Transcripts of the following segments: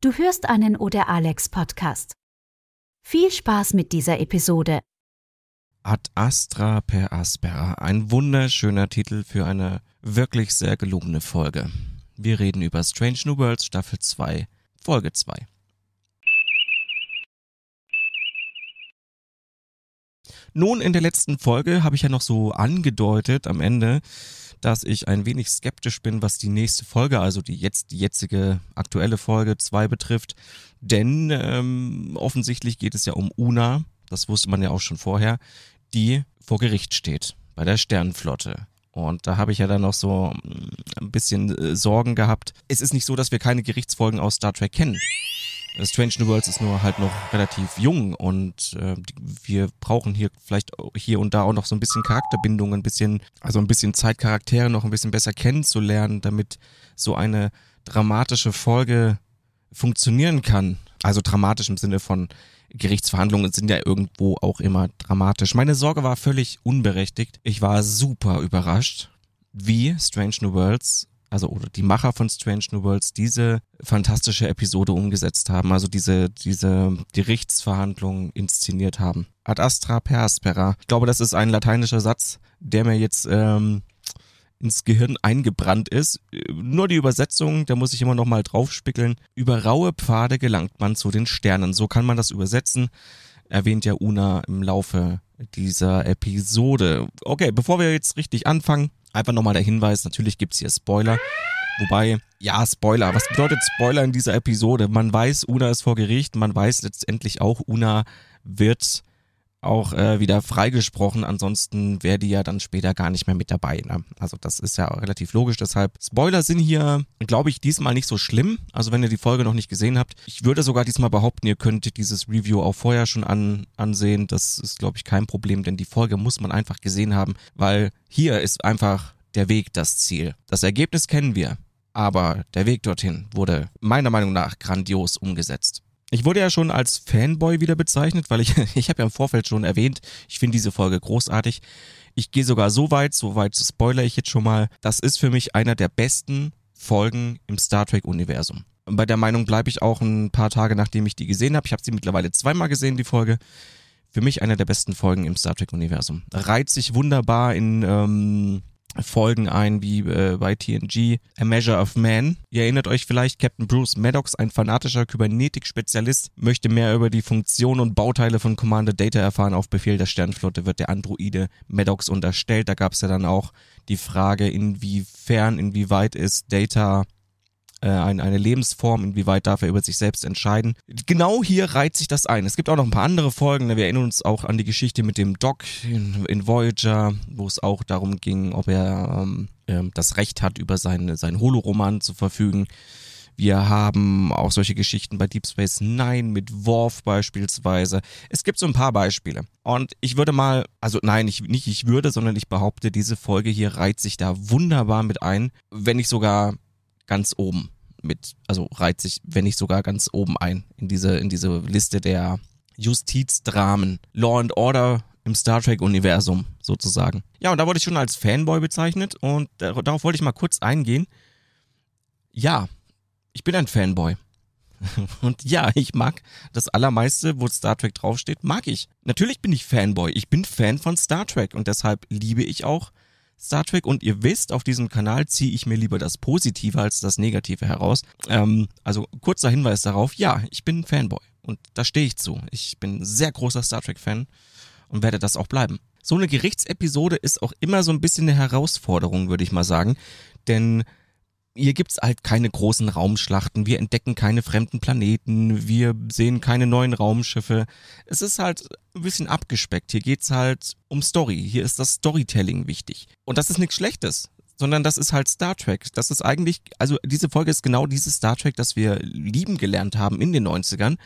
Du hörst einen Oder Alex Podcast. Viel Spaß mit dieser Episode. Ad Astra per Aspera. Ein wunderschöner Titel für eine wirklich sehr gelungene Folge. Wir reden über Strange New Worlds Staffel 2, Folge 2. Nun, in der letzten Folge habe ich ja noch so angedeutet am Ende, dass ich ein wenig skeptisch bin, was die nächste Folge, also die jetzt die jetzige aktuelle Folge 2 betrifft. Denn ähm, offensichtlich geht es ja um Una, das wusste man ja auch schon vorher, die vor Gericht steht bei der Sternenflotte. Und da habe ich ja dann noch so mm, ein bisschen äh, Sorgen gehabt. Es ist nicht so, dass wir keine Gerichtsfolgen aus Star Trek kennen. Strange New Worlds ist nur halt noch relativ jung und äh, wir brauchen hier vielleicht hier und da auch noch so ein bisschen Charakterbindung, ein bisschen, also ein bisschen Zeit, Charaktere noch ein bisschen besser kennenzulernen, damit so eine dramatische Folge funktionieren kann. Also dramatisch im Sinne von Gerichtsverhandlungen sind ja irgendwo auch immer dramatisch. Meine Sorge war völlig unberechtigt. Ich war super überrascht, wie Strange New Worlds also oder die Macher von Strange New Worlds diese fantastische Episode umgesetzt haben, also diese diese Gerichtsverhandlungen inszeniert haben. Ad astra per aspera. Ich glaube, das ist ein lateinischer Satz, der mir jetzt ähm, ins Gehirn eingebrannt ist. Nur die Übersetzung, da muss ich immer noch mal draufspickeln. Über raue Pfade gelangt man zu den Sternen. So kann man das übersetzen. Erwähnt ja Una im Laufe dieser Episode. Okay, bevor wir jetzt richtig anfangen, Einfach nochmal der Hinweis, natürlich gibt's hier Spoiler. Wobei, ja, Spoiler. Was bedeutet Spoiler in dieser Episode? Man weiß, Una ist vor Gericht, man weiß letztendlich auch, Una wird auch äh, wieder freigesprochen, ansonsten wäre die ja dann später gar nicht mehr mit dabei. Ne? Also das ist ja relativ logisch, deshalb Spoiler sind hier, glaube ich, diesmal nicht so schlimm. Also wenn ihr die Folge noch nicht gesehen habt, ich würde sogar diesmal behaupten, ihr könnt dieses Review auch vorher schon an, ansehen. Das ist, glaube ich, kein Problem, denn die Folge muss man einfach gesehen haben, weil hier ist einfach der Weg das Ziel. Das Ergebnis kennen wir, aber der Weg dorthin wurde meiner Meinung nach grandios umgesetzt. Ich wurde ja schon als Fanboy wieder bezeichnet, weil ich, ich habe ja im Vorfeld schon erwähnt, ich finde diese Folge großartig. Ich gehe sogar so weit, so weit spoiler ich jetzt schon mal, das ist für mich einer der besten Folgen im Star Trek-Universum. Bei der Meinung bleibe ich auch ein paar Tage, nachdem ich die gesehen habe. Ich habe sie mittlerweile zweimal gesehen, die Folge. Für mich einer der besten Folgen im Star Trek-Universum. Reiht sich wunderbar in ähm, Folgen ein, wie äh, bei TNG A Measure of Man. Ihr erinnert euch vielleicht, Captain Bruce Maddox, ein fanatischer Kybernetik-Spezialist, möchte mehr über die Funktion und Bauteile von Commander Data erfahren. Auf Befehl der Sternflotte wird der Androide Maddox unterstellt. Da gab es ja dann auch die Frage, inwiefern, inwieweit ist Data äh, ein, eine Lebensform, inwieweit darf er über sich selbst entscheiden. Genau hier reiht sich das ein. Es gibt auch noch ein paar andere Folgen. Wir erinnern uns auch an die Geschichte mit dem Doc in, in Voyager, wo es auch darum ging, ob er ähm, äh, das Recht hat, über seinen sein Holoroman zu verfügen. Wir haben auch solche Geschichten bei Deep Space Nine mit Worf beispielsweise. Es gibt so ein paar Beispiele. Und ich würde mal, also nein, ich, nicht ich würde, sondern ich behaupte, diese Folge hier reiht sich da wunderbar mit ein, wenn nicht sogar ganz oben mit, also reiht sich, wenn nicht sogar ganz oben ein in diese, in diese Liste der Justizdramen. Law and Order im Star Trek-Universum sozusagen. Ja, und da wurde ich schon als Fanboy bezeichnet und darauf wollte ich mal kurz eingehen. Ja, ich bin ein Fanboy. Und ja, ich mag das Allermeiste, wo Star Trek draufsteht, mag ich. Natürlich bin ich Fanboy. Ich bin Fan von Star Trek und deshalb liebe ich auch Star Trek und ihr wisst, auf diesem Kanal ziehe ich mir lieber das Positive als das Negative heraus. Ähm, also kurzer Hinweis darauf, ja, ich bin Fanboy und da stehe ich zu. Ich bin sehr großer Star Trek-Fan und werde das auch bleiben. So eine Gerichtsepisode ist auch immer so ein bisschen eine Herausforderung, würde ich mal sagen, denn hier gibt's halt keine großen Raumschlachten, wir entdecken keine fremden Planeten, wir sehen keine neuen Raumschiffe. Es ist halt ein bisschen abgespeckt. Hier geht's halt um Story. Hier ist das Storytelling wichtig. Und das ist nichts Schlechtes sondern das ist halt Star Trek. Das ist eigentlich, also diese Folge ist genau dieses Star Trek, das wir lieben gelernt haben in den 90ern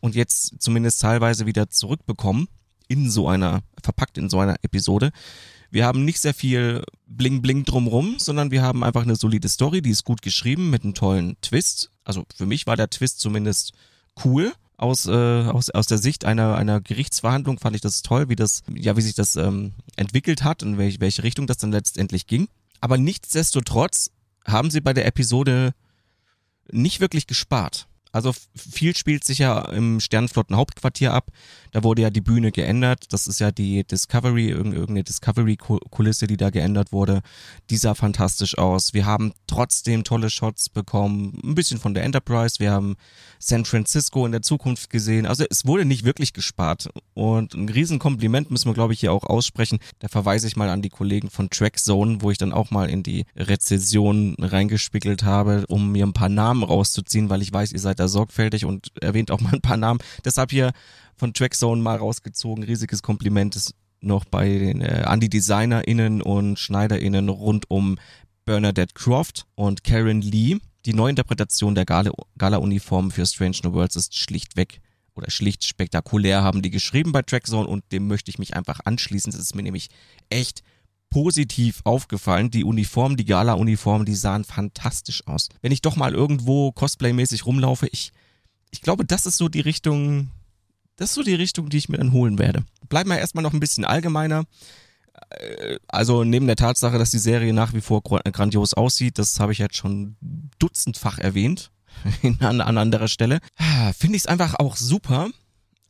und jetzt zumindest teilweise wieder zurückbekommen in so einer, verpackt in so einer Episode. Wir haben nicht sehr viel Bling Bling drumrum, sondern wir haben einfach eine solide Story, die ist gut geschrieben mit einem tollen Twist. Also für mich war der Twist zumindest cool. Aus, äh, aus, aus der Sicht einer, einer Gerichtsverhandlung fand ich das toll, wie das, ja, wie sich das ähm, entwickelt hat und welche, welche Richtung das dann letztendlich ging. Aber nichtsdestotrotz haben sie bei der Episode nicht wirklich gespart. Also viel spielt sich ja im Sternflotten Hauptquartier ab. Da wurde ja die Bühne geändert. Das ist ja die Discovery, irgendeine Discovery-Kulisse, die da geändert wurde. Die sah fantastisch aus. Wir haben trotzdem tolle Shots bekommen. Ein bisschen von der Enterprise. Wir haben San Francisco in der Zukunft gesehen. Also es wurde nicht wirklich gespart. Und ein Riesenkompliment müssen wir, glaube ich, hier auch aussprechen. Da verweise ich mal an die Kollegen von Trackzone, wo ich dann auch mal in die Rezession reingespiegelt habe, um mir ein paar Namen rauszuziehen, weil ich weiß, ihr seid da sorgfältig und erwähnt auch mal ein paar Namen. Deshalb hier von Trackzone mal rausgezogen. Riesiges Kompliment ist noch bei den äh, an die DesignerInnen und SchneiderInnen rund um Bernadette Croft und Karen Lee. Die Neuinterpretation der Gala-Uniform für Strange New Worlds ist schlichtweg oder schlicht spektakulär, haben die geschrieben bei Trackzone und dem möchte ich mich einfach anschließen. Das ist mir nämlich echt positiv aufgefallen. Die Uniformen, die Gala-Uniformen, die sahen fantastisch aus. Wenn ich doch mal irgendwo cosplaymäßig rumlaufe, ich, ich glaube, das ist so die Richtung, das ist so die Richtung, die ich mir dann holen werde. Bleiben wir erstmal noch ein bisschen allgemeiner. Äh, also neben der Tatsache, dass die Serie nach wie vor grandios aussieht, das habe ich jetzt schon dutzendfach erwähnt an, an anderer Stelle, finde ich es einfach auch super,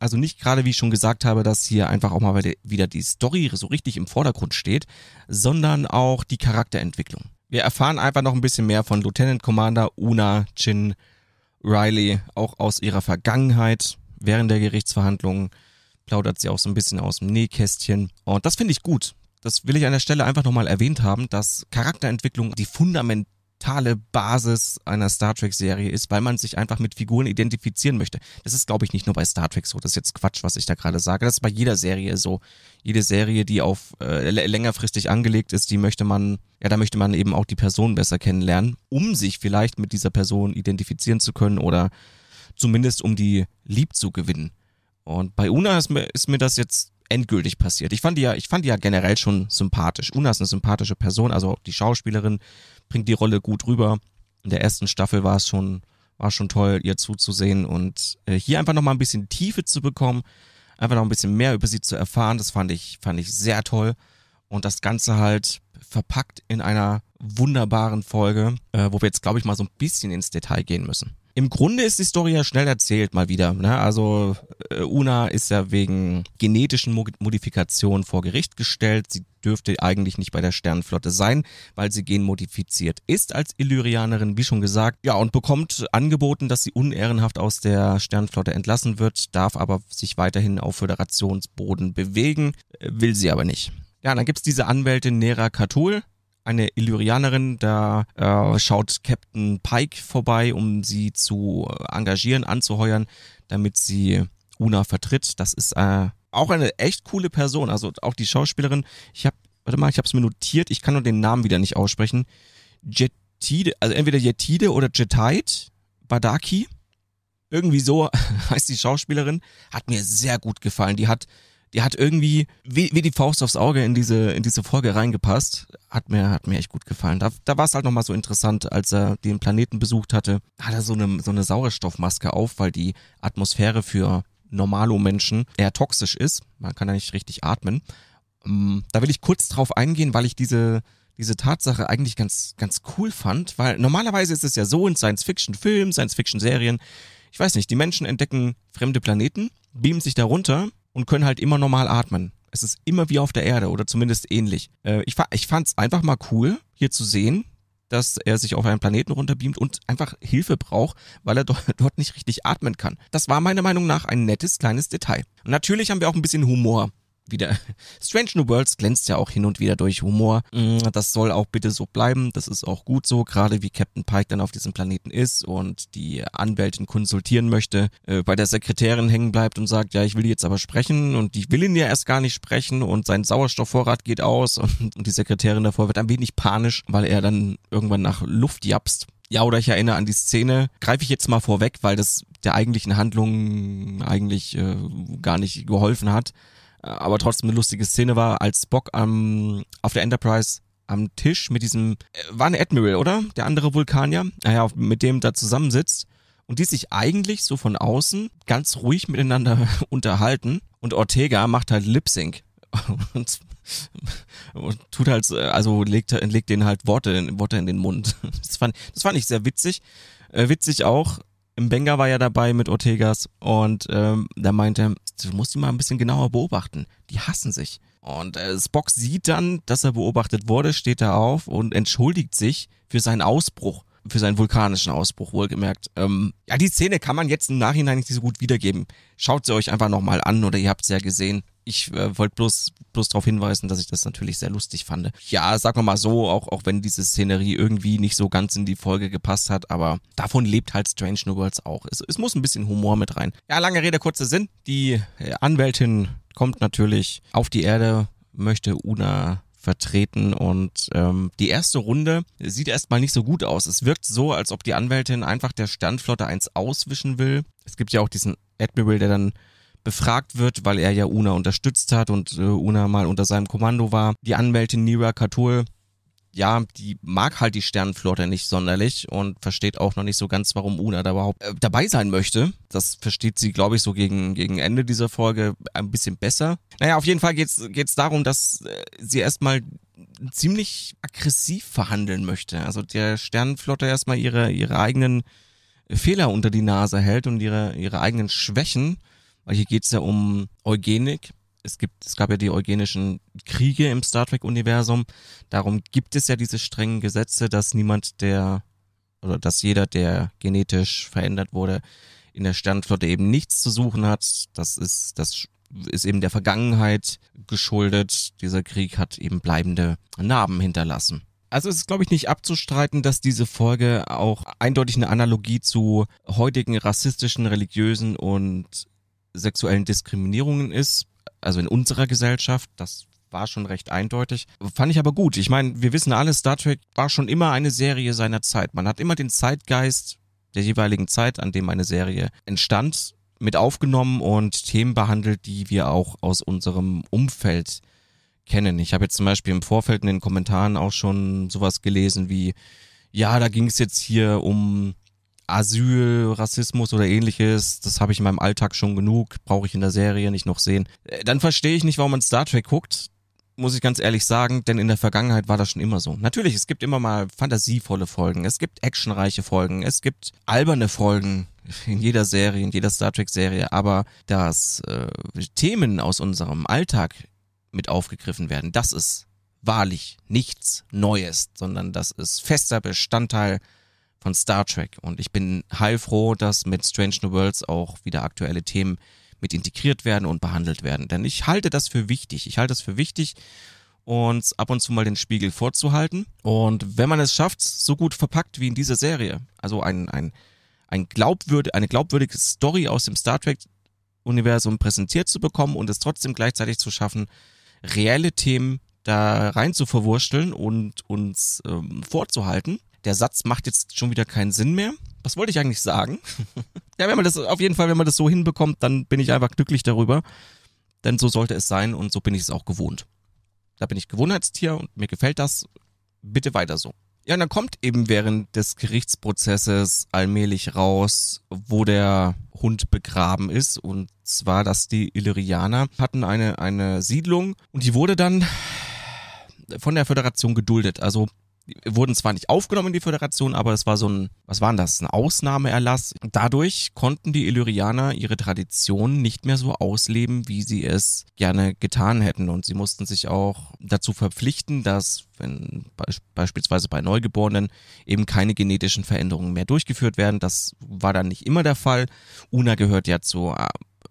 also nicht gerade, wie ich schon gesagt habe, dass hier einfach auch mal wieder die Story so richtig im Vordergrund steht, sondern auch die Charakterentwicklung. Wir erfahren einfach noch ein bisschen mehr von Lieutenant Commander Una Chin Riley, auch aus ihrer Vergangenheit. Während der Gerichtsverhandlungen plaudert sie auch so ein bisschen aus dem Nähkästchen. Und das finde ich gut. Das will ich an der Stelle einfach nochmal erwähnt haben, dass Charakterentwicklung die Fundament totale Basis einer Star Trek-Serie ist, weil man sich einfach mit Figuren identifizieren möchte. Das ist, glaube ich, nicht nur bei Star Trek so. Das ist jetzt Quatsch, was ich da gerade sage. Das ist bei jeder Serie so. Jede Serie, die auf äh, längerfristig angelegt ist, die möchte man, ja, da möchte man eben auch die Person besser kennenlernen, um sich vielleicht mit dieser Person identifizieren zu können oder zumindest um die lieb zu gewinnen. Und bei Una ist mir, ist mir das jetzt endgültig passiert. Ich fand die ja, ich fand die ja generell schon sympathisch. Una ist eine sympathische Person, also die Schauspielerin bringt die Rolle gut rüber. In der ersten Staffel war es schon, war schon toll, ihr zuzusehen und äh, hier einfach nochmal ein bisschen Tiefe zu bekommen, einfach noch ein bisschen mehr über sie zu erfahren, das fand ich, fand ich sehr toll. Und das Ganze halt verpackt in einer wunderbaren Folge, äh, wo wir jetzt, glaube ich, mal so ein bisschen ins Detail gehen müssen. Im Grunde ist die Story ja schnell erzählt, mal wieder. Ne? Also äh, Una ist ja wegen genetischen Modifikationen vor Gericht gestellt. Sie dürfte eigentlich nicht bei der Sternenflotte sein, weil sie genmodifiziert ist als Illyrianerin, wie schon gesagt. Ja, und bekommt angeboten, dass sie unehrenhaft aus der Sternenflotte entlassen wird, darf aber sich weiterhin auf Föderationsboden bewegen, äh, will sie aber nicht. Ja, dann gibt's diese Anwältin Nera Katul, eine Illyrianerin, da äh, schaut Captain Pike vorbei, um sie zu äh, engagieren, anzuheuern, damit sie Una vertritt. Das ist äh, auch eine echt coole Person. Also auch die Schauspielerin. Ich habe, warte mal, ich habe es mir notiert. Ich kann nur den Namen wieder nicht aussprechen. Jetide, also entweder Jetide oder Jetide Badaki. Irgendwie so heißt die Schauspielerin. Hat mir sehr gut gefallen. Die hat die hat irgendwie wie, wie die Faust aufs Auge in diese, in diese Folge reingepasst. Hat mir, hat mir echt gut gefallen. Da, da war es halt nochmal so interessant, als er den Planeten besucht hatte, hat er so eine, so eine Sauerstoffmaske auf, weil die Atmosphäre für Normalo-Menschen eher toxisch ist. Man kann da nicht richtig atmen. Mm, da will ich kurz drauf eingehen, weil ich diese, diese Tatsache eigentlich ganz, ganz cool fand, weil normalerweise ist es ja so in Science-Fiction-Filmen, Science-Fiction-Serien, ich weiß nicht, die Menschen entdecken fremde Planeten, beamen sich da runter und können halt immer normal atmen. Es ist immer wie auf der Erde oder zumindest ähnlich. Äh, ich ich fand es einfach mal cool, hier zu sehen, dass er sich auf einen Planeten runterbeamt und einfach Hilfe braucht, weil er dort nicht richtig atmen kann. Das war meiner Meinung nach ein nettes kleines Detail. Und natürlich haben wir auch ein bisschen Humor wieder. Strange New Worlds glänzt ja auch hin und wieder durch Humor. Mm, das soll auch bitte so bleiben. Das ist auch gut so, gerade wie Captain Pike dann auf diesem Planeten ist und die Anwältin konsultieren möchte, äh, bei der Sekretärin hängen bleibt und sagt, ja, ich will jetzt aber sprechen und ich will ihn ja erst gar nicht sprechen und sein Sauerstoffvorrat geht aus und, und die Sekretärin davor wird ein wenig panisch, weil er dann irgendwann nach Luft japst. Ja, oder ich erinnere an die Szene, greife ich jetzt mal vorweg, weil das der eigentlichen Handlung eigentlich äh, gar nicht geholfen hat aber trotzdem eine lustige Szene war, als Spock am, auf der Enterprise am Tisch mit diesem, äh, war ein Admiral, oder? Der andere Vulkanier, naja, mit dem da zusammensitzt und die sich eigentlich so von außen ganz ruhig miteinander unterhalten und Ortega macht halt Lip Sync und, und tut halt, also legt, legt denen halt Worte, Worte in den Mund. Das fand, das fand ich sehr witzig. Äh, witzig auch, Mbenga war ja dabei mit Ortegas und ähm, der meinte, du musst die mal ein bisschen genauer beobachten. Die hassen sich. Und äh, Spock sieht dann, dass er beobachtet wurde, steht da auf und entschuldigt sich für seinen Ausbruch, für seinen vulkanischen Ausbruch, wohlgemerkt. Ähm, ja, die Szene kann man jetzt im Nachhinein nicht so gut wiedergeben. Schaut sie euch einfach nochmal an oder ihr habt es ja gesehen ich äh, wollte bloß, bloß darauf hinweisen, dass ich das natürlich sehr lustig fand. Ja, wir mal so, auch, auch wenn diese Szenerie irgendwie nicht so ganz in die Folge gepasst hat, aber davon lebt halt Strange New Worlds auch. Es, es muss ein bisschen Humor mit rein. Ja, lange Rede, kurzer Sinn. Die äh, Anwältin kommt natürlich auf die Erde, möchte Una vertreten und ähm, die erste Runde sieht erstmal nicht so gut aus. Es wirkt so, als ob die Anwältin einfach der Sternflotte eins auswischen will. Es gibt ja auch diesen Admiral, der dann befragt wird, weil er ja Una unterstützt hat und äh, Una mal unter seinem Kommando war. Die Anwältin Nira Katul, ja, die mag halt die Sternenflotte nicht sonderlich und versteht auch noch nicht so ganz, warum Una da überhaupt äh, dabei sein möchte. Das versteht sie, glaube ich, so gegen, gegen Ende dieser Folge ein bisschen besser. Naja, auf jeden Fall geht's geht's darum, dass äh, sie erstmal ziemlich aggressiv verhandeln möchte. Also der Sternenflotte erstmal ihre, ihre eigenen Fehler unter die Nase hält und ihre, ihre eigenen Schwächen weil hier geht es ja um Eugenik. Es gibt, es gab ja die eugenischen Kriege im Star Trek-Universum. Darum gibt es ja diese strengen Gesetze, dass niemand, der oder dass jeder, der genetisch verändert wurde, in der Sternflotte eben nichts zu suchen hat. Das ist, das ist eben der Vergangenheit geschuldet. Dieser Krieg hat eben bleibende Narben hinterlassen. Also es ist, glaube ich, nicht abzustreiten, dass diese Folge auch eindeutig eine Analogie zu heutigen rassistischen, religiösen und sexuellen Diskriminierungen ist, also in unserer Gesellschaft, das war schon recht eindeutig. Fand ich aber gut. Ich meine, wir wissen alle, Star Trek war schon immer eine Serie seiner Zeit. Man hat immer den Zeitgeist der jeweiligen Zeit, an dem eine Serie entstand, mit aufgenommen und Themen behandelt, die wir auch aus unserem Umfeld kennen. Ich habe jetzt zum Beispiel im Vorfeld in den Kommentaren auch schon sowas gelesen wie, ja, da ging es jetzt hier um Asyl, Rassismus oder ähnliches, das habe ich in meinem Alltag schon genug, brauche ich in der Serie nicht noch sehen. Äh, dann verstehe ich nicht, warum man Star Trek guckt, muss ich ganz ehrlich sagen, denn in der Vergangenheit war das schon immer so. Natürlich, es gibt immer mal fantasievolle Folgen, es gibt actionreiche Folgen, es gibt alberne Folgen in jeder Serie, in jeder Star Trek Serie, aber dass äh, Themen aus unserem Alltag mit aufgegriffen werden, das ist wahrlich nichts Neues, sondern das ist fester Bestandteil von Star Trek. Und ich bin heilfroh, dass mit Strange New Worlds auch wieder aktuelle Themen mit integriert werden und behandelt werden. Denn ich halte das für wichtig. Ich halte es für wichtig, uns ab und zu mal den Spiegel vorzuhalten. Und wenn man es schafft, so gut verpackt wie in dieser Serie, also ein, ein, ein glaubwürd, eine glaubwürdige Story aus dem Star Trek Universum präsentiert zu bekommen und es trotzdem gleichzeitig zu schaffen, reelle Themen da rein zu verwursteln und uns ähm, vorzuhalten, der Satz macht jetzt schon wieder keinen Sinn mehr. Was wollte ich eigentlich sagen? ja, wenn man das, auf jeden Fall, wenn man das so hinbekommt, dann bin ich einfach glücklich darüber. Denn so sollte es sein und so bin ich es auch gewohnt. Da bin ich Gewohnheitstier und mir gefällt das. Bitte weiter so. Ja, und dann kommt eben während des Gerichtsprozesses allmählich raus, wo der Hund begraben ist. Und zwar, dass die Illyrianer hatten eine, eine Siedlung und die wurde dann von der Föderation geduldet. Also wurden zwar nicht aufgenommen in die Föderation, aber es war so ein, was war denn das, ein Ausnahmeerlass. Dadurch konnten die Illyrianer ihre Tradition nicht mehr so ausleben, wie sie es gerne getan hätten. Und sie mussten sich auch dazu verpflichten, dass, wenn beispielsweise bei Neugeborenen eben keine genetischen Veränderungen mehr durchgeführt werden. Das war dann nicht immer der Fall. Una gehört ja zu äh,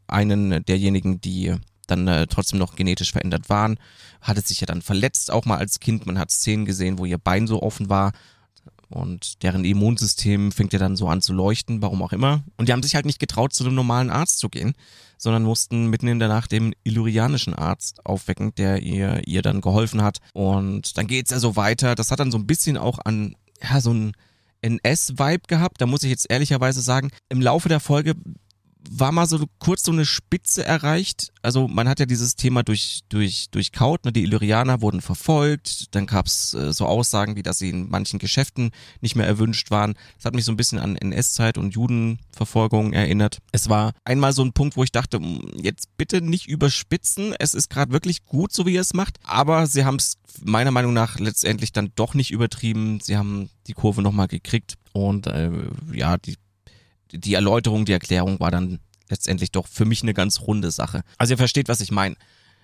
einen derjenigen, die dann äh, trotzdem noch genetisch verändert waren. Hatte sich ja dann verletzt, auch mal als Kind. Man hat Szenen gesehen, wo ihr Bein so offen war. Und deren Immunsystem fängt ja dann so an zu leuchten, warum auch immer. Und die haben sich halt nicht getraut, zu einem normalen Arzt zu gehen, sondern mussten mitten in der Nacht den illyrianischen Arzt aufwecken, der ihr, ihr dann geholfen hat. Und dann geht's ja so weiter. Das hat dann so ein bisschen auch an, ja, so ein NS-Vibe gehabt. Da muss ich jetzt ehrlicherweise sagen, im Laufe der Folge war mal so kurz so eine Spitze erreicht. Also man hat ja dieses Thema durch, durch, durchkaut, ne? die Illyrianer wurden verfolgt, dann gab's äh, so Aussagen, wie dass sie in manchen Geschäften nicht mehr erwünscht waren. Das hat mich so ein bisschen an NS-Zeit und Judenverfolgung erinnert. Es war einmal so ein Punkt, wo ich dachte, jetzt bitte nicht überspitzen, es ist gerade wirklich gut, so wie ihr es macht, aber sie haben es meiner Meinung nach letztendlich dann doch nicht übertrieben. Sie haben die Kurve nochmal gekriegt und äh, ja, die die Erläuterung, die Erklärung war dann letztendlich doch für mich eine ganz runde Sache. Also ihr versteht, was ich meine.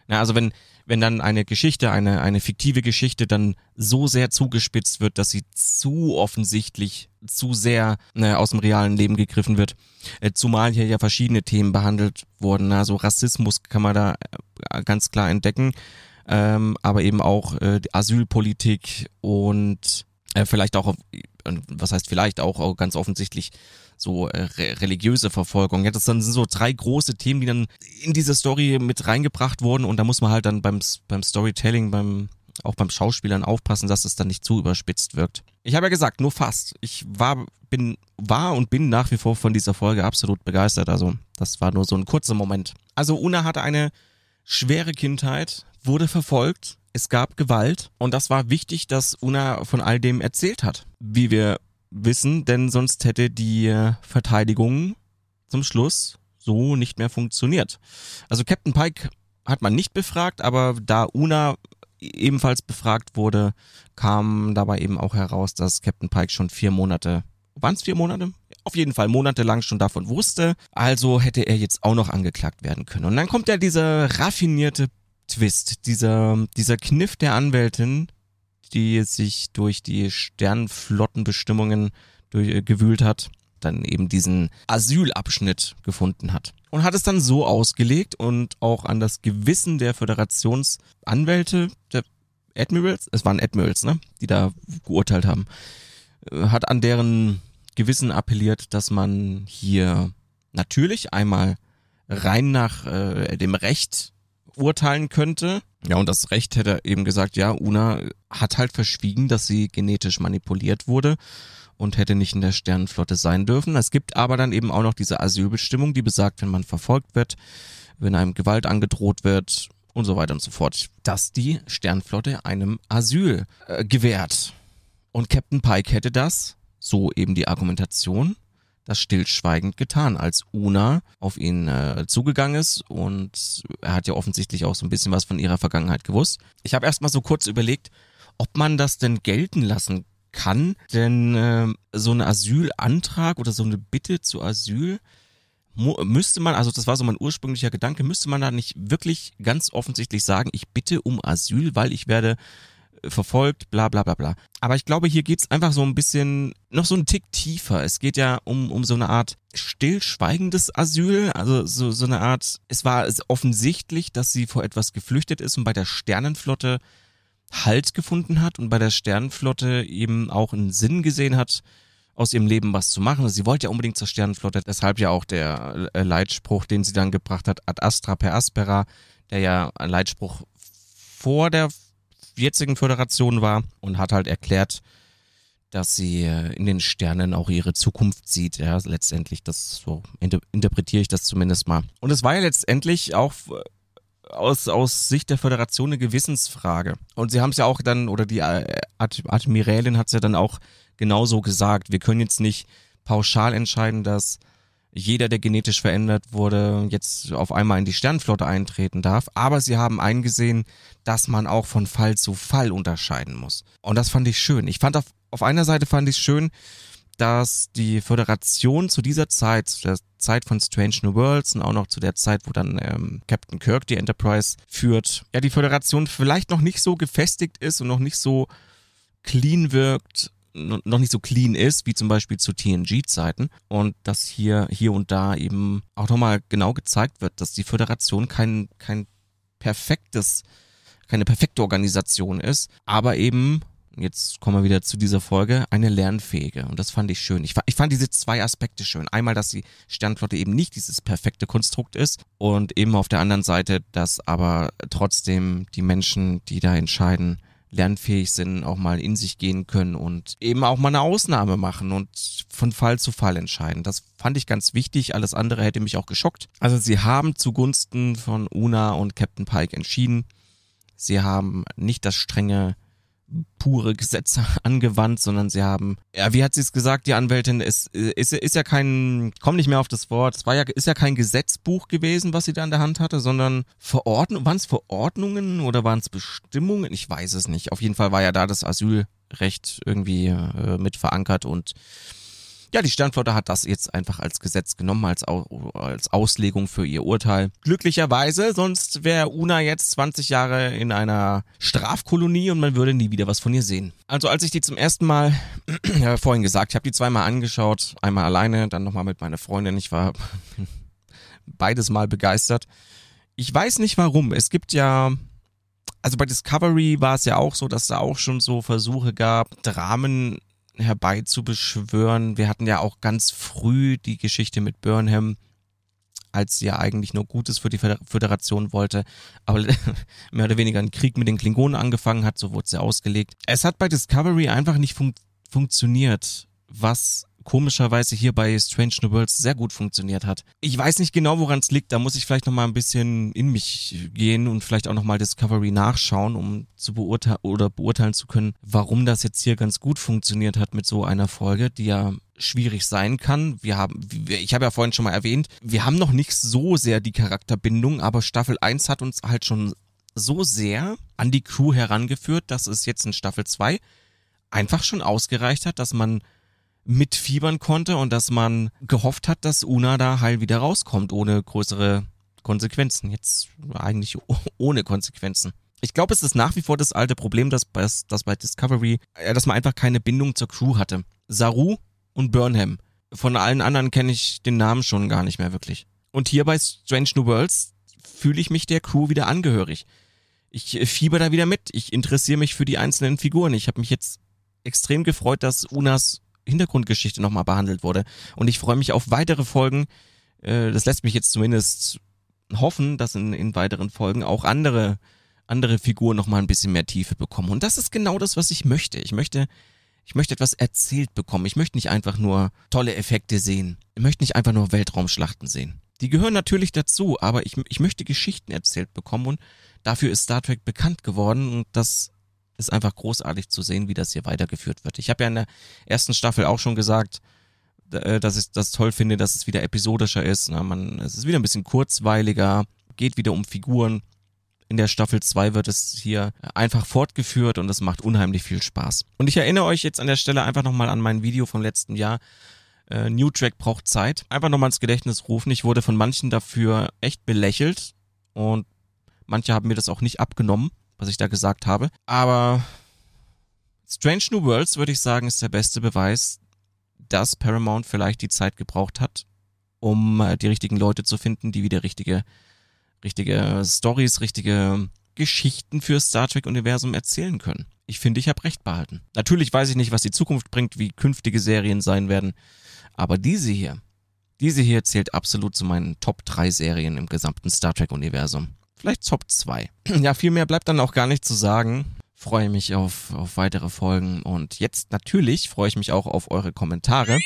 Na, also wenn, wenn dann eine Geschichte, eine, eine fiktive Geschichte dann so sehr zugespitzt wird, dass sie zu offensichtlich, zu sehr ne, aus dem realen Leben gegriffen wird, äh, zumal hier ja verschiedene Themen behandelt wurden. Also Rassismus kann man da äh, ganz klar entdecken, ähm, aber eben auch äh, Asylpolitik und äh, vielleicht auch, was heißt vielleicht auch, auch ganz offensichtlich so äh, re religiöse Verfolgung. Ja, das sind so drei große Themen, die dann in diese Story mit reingebracht wurden und da muss man halt dann beim, beim Storytelling, beim auch beim Schauspielern aufpassen, dass es dann nicht zu überspitzt wirkt. Ich habe ja gesagt, nur fast. Ich war, bin, war und bin nach wie vor von dieser Folge absolut begeistert. Also, das war nur so ein kurzer Moment. Also, Una hatte eine schwere Kindheit, wurde verfolgt, es gab Gewalt und das war wichtig, dass Una von all dem erzählt hat. Wie wir wissen, denn sonst hätte die äh, Verteidigung zum Schluss so nicht mehr funktioniert. Also Captain Pike hat man nicht befragt, aber da Una ebenfalls befragt wurde, kam dabei eben auch heraus, dass Captain Pike schon vier Monate, waren es vier Monate? Auf jeden Fall monatelang schon davon wusste. Also hätte er jetzt auch noch angeklagt werden können. Und dann kommt ja dieser raffinierte Twist, dieser, dieser Kniff der Anwältin, die sich durch die Sternflottenbestimmungen durch, äh, gewühlt hat, dann eben diesen Asylabschnitt gefunden hat. Und hat es dann so ausgelegt und auch an das Gewissen der Föderationsanwälte, der Admirals, es waren Admirals, ne, die da geurteilt haben, äh, hat an deren Gewissen appelliert, dass man hier natürlich einmal rein nach äh, dem Recht urteilen könnte. Ja, und das Recht hätte eben gesagt, ja, Una hat halt verschwiegen, dass sie genetisch manipuliert wurde und hätte nicht in der Sternenflotte sein dürfen. Es gibt aber dann eben auch noch diese Asylbestimmung, die besagt, wenn man verfolgt wird, wenn einem Gewalt angedroht wird und so weiter und so fort, dass die Sternflotte einem Asyl äh, gewährt. Und Captain Pike hätte das, so eben die Argumentation, das stillschweigend getan, als Una auf ihn äh, zugegangen ist und er hat ja offensichtlich auch so ein bisschen was von ihrer Vergangenheit gewusst. Ich habe erst mal so kurz überlegt, ob man das denn gelten lassen kann, denn äh, so ein Asylantrag oder so eine Bitte zu Asyl müsste man, also das war so mein ursprünglicher Gedanke, müsste man da nicht wirklich ganz offensichtlich sagen, ich bitte um Asyl, weil ich werde verfolgt, bla bla bla bla. Aber ich glaube, hier geht's einfach so ein bisschen noch so ein Tick tiefer. Es geht ja um, um so eine Art stillschweigendes Asyl, also so, so eine Art, es war offensichtlich, dass sie vor etwas geflüchtet ist und bei der Sternenflotte Halt gefunden hat und bei der Sternenflotte eben auch einen Sinn gesehen hat, aus ihrem Leben was zu machen. Sie wollte ja unbedingt zur Sternenflotte, deshalb ja auch der äh, Leitspruch, den sie dann gebracht hat, ad astra per aspera, der ja ein Leitspruch vor der jetzigen Föderation war und hat halt erklärt, dass sie äh, in den Sternen auch ihre Zukunft sieht. Ja, letztendlich, das so interpretiere ich das zumindest mal. Und es war ja letztendlich auch äh, aus, aus Sicht der Föderation eine Gewissensfrage. Und sie haben es ja auch dann, oder die äh, Admirälin hat es ja dann auch genauso gesagt. Wir können jetzt nicht pauschal entscheiden, dass jeder, der genetisch verändert wurde, jetzt auf einmal in die Sternflotte eintreten darf. Aber sie haben eingesehen, dass man auch von Fall zu Fall unterscheiden muss. Und das fand ich schön. Ich fand auf, auf einer Seite fand ich schön, dass die Föderation zu dieser Zeit, zu der Zeit von Strange New Worlds und auch noch zu der Zeit, wo dann ähm, Captain Kirk die Enterprise führt, ja, die Föderation vielleicht noch nicht so gefestigt ist und noch nicht so clean wirkt noch nicht so clean ist, wie zum Beispiel zu TNG-Zeiten. Und dass hier, hier und da eben auch nochmal genau gezeigt wird, dass die Föderation kein, kein perfektes, keine perfekte Organisation ist, aber eben jetzt kommen wir wieder zu dieser Folge, eine lernfähige. Und das fand ich schön. Ich, ich, fand diese zwei Aspekte schön. Einmal, dass die Sternflotte eben nicht dieses perfekte Konstrukt ist und eben auf der anderen Seite, dass aber trotzdem die Menschen, die da entscheiden, lernfähig sind, auch mal in sich gehen können und eben auch mal eine Ausnahme machen und von Fall zu Fall entscheiden. Das fand ich ganz wichtig. Alles andere hätte mich auch geschockt. Also sie haben zugunsten von Una und Captain Pike entschieden. Sie haben nicht das strenge pure Gesetze angewandt, sondern sie haben, ja, wie hat sie es gesagt, die Anwältin, es ist, ist ja kein, komm nicht mehr auf das Wort, es war ja, ist ja kein Gesetzbuch gewesen, was sie da in der Hand hatte, sondern Verordnung, waren es Verordnungen oder waren es Bestimmungen? Ich weiß es nicht. Auf jeden Fall war ja da das Asylrecht irgendwie äh, mit verankert und ja, die Sternflotte hat das jetzt einfach als Gesetz genommen, als, als Auslegung für ihr Urteil. Glücklicherweise, sonst wäre Una jetzt 20 Jahre in einer Strafkolonie und man würde nie wieder was von ihr sehen. Also als ich die zum ersten Mal, ja, vorhin gesagt, ich habe die zweimal angeschaut, einmal alleine, dann nochmal mit meiner Freundin. Ich war beides mal begeistert. Ich weiß nicht warum. Es gibt ja also bei Discovery war es ja auch so, dass da auch schon so Versuche gab, Dramen herbeizubeschwören. Wir hatten ja auch ganz früh die Geschichte mit Burnham, als sie ja eigentlich nur Gutes für die Föderation wollte, aber mehr oder weniger einen Krieg mit den Klingonen angefangen hat, so wurde sie ausgelegt. Es hat bei Discovery einfach nicht fun funktioniert, was komischerweise hier bei Strange New Worlds sehr gut funktioniert hat. Ich weiß nicht genau, woran es liegt. Da muss ich vielleicht noch mal ein bisschen in mich gehen und vielleicht auch noch mal Discovery nachschauen, um zu beurteilen oder beurteilen zu können, warum das jetzt hier ganz gut funktioniert hat mit so einer Folge, die ja schwierig sein kann. Wir haben, ich habe ja vorhin schon mal erwähnt, wir haben noch nicht so sehr die Charakterbindung, aber Staffel 1 hat uns halt schon so sehr an die Crew herangeführt, dass es jetzt in Staffel 2 einfach schon ausgereicht hat, dass man mitfiebern konnte und dass man gehofft hat, dass Una da heil wieder rauskommt, ohne größere Konsequenzen. Jetzt eigentlich ohne Konsequenzen. Ich glaube, es ist nach wie vor das alte Problem, dass bei, dass bei Discovery, dass man einfach keine Bindung zur Crew hatte. Saru und Burnham. Von allen anderen kenne ich den Namen schon gar nicht mehr wirklich. Und hier bei Strange New Worlds fühle ich mich der Crew wieder angehörig. Ich fieber da wieder mit. Ich interessiere mich für die einzelnen Figuren. Ich habe mich jetzt extrem gefreut, dass Unas Hintergrundgeschichte nochmal behandelt wurde. Und ich freue mich auf weitere Folgen. Äh, das lässt mich jetzt zumindest hoffen, dass in, in weiteren Folgen auch andere, andere Figuren nochmal ein bisschen mehr Tiefe bekommen. Und das ist genau das, was ich möchte. Ich möchte, ich möchte etwas erzählt bekommen. Ich möchte nicht einfach nur tolle Effekte sehen. Ich möchte nicht einfach nur Weltraumschlachten sehen. Die gehören natürlich dazu, aber ich, ich möchte Geschichten erzählt bekommen und dafür ist Star Trek bekannt geworden und das ist einfach großartig zu sehen, wie das hier weitergeführt wird. Ich habe ja in der ersten Staffel auch schon gesagt, äh, dass ich das toll finde, dass es wieder episodischer ist. Na, man, es ist wieder ein bisschen kurzweiliger, geht wieder um Figuren. In der Staffel 2 wird es hier einfach fortgeführt und es macht unheimlich viel Spaß. Und ich erinnere euch jetzt an der Stelle einfach nochmal an mein Video vom letzten Jahr. Äh, New Track braucht Zeit. Einfach nochmal ins Gedächtnis rufen. Ich wurde von manchen dafür echt belächelt und manche haben mir das auch nicht abgenommen was ich da gesagt habe. Aber Strange New Worlds, würde ich sagen, ist der beste Beweis, dass Paramount vielleicht die Zeit gebraucht hat, um äh, die richtigen Leute zu finden, die wieder richtige, richtige Stories, richtige Geschichten für Star Trek Universum erzählen können. Ich finde, ich habe recht behalten. Natürlich weiß ich nicht, was die Zukunft bringt, wie künftige Serien sein werden, aber diese hier, diese hier zählt absolut zu meinen Top 3 Serien im gesamten Star Trek Universum. Vielleicht Top 2. Ja, viel mehr bleibt dann auch gar nicht zu sagen. Freue mich auf, auf weitere Folgen und jetzt natürlich freue ich mich auch auf eure Kommentare.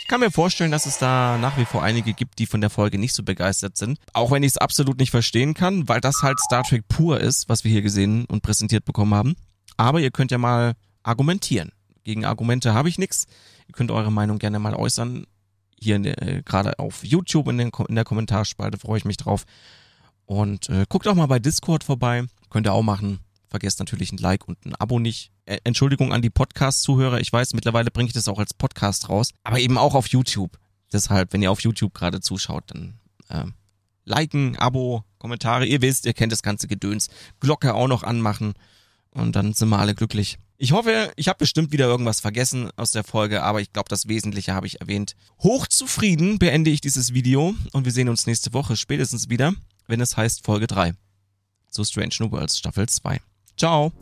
Ich kann mir vorstellen, dass es da nach wie vor einige gibt, die von der Folge nicht so begeistert sind. Auch wenn ich es absolut nicht verstehen kann, weil das halt Star Trek pur ist, was wir hier gesehen und präsentiert bekommen haben. Aber ihr könnt ja mal argumentieren. Gegen Argumente habe ich nichts. Ihr könnt eure Meinung gerne mal äußern. Hier äh, gerade auf YouTube in, den, in der Kommentarspalte freue ich mich drauf. Und äh, guckt auch mal bei Discord vorbei. Könnt ihr auch machen. Vergesst natürlich ein Like und ein Abo nicht. Äh, Entschuldigung an die Podcast-Zuhörer. Ich weiß, mittlerweile bringe ich das auch als Podcast raus. Aber eben auch auf YouTube. Deshalb, wenn ihr auf YouTube gerade zuschaut, dann äh, liken, Abo, Kommentare. Ihr wisst, ihr kennt das ganze Gedöns. Glocke auch noch anmachen. Und dann sind wir alle glücklich. Ich hoffe, ich habe bestimmt wieder irgendwas vergessen aus der Folge, aber ich glaube, das Wesentliche habe ich erwähnt. Hochzufrieden beende ich dieses Video und wir sehen uns nächste Woche spätestens wieder wenn es heißt Folge 3 zu Strange New Worlds Staffel 2. Ciao!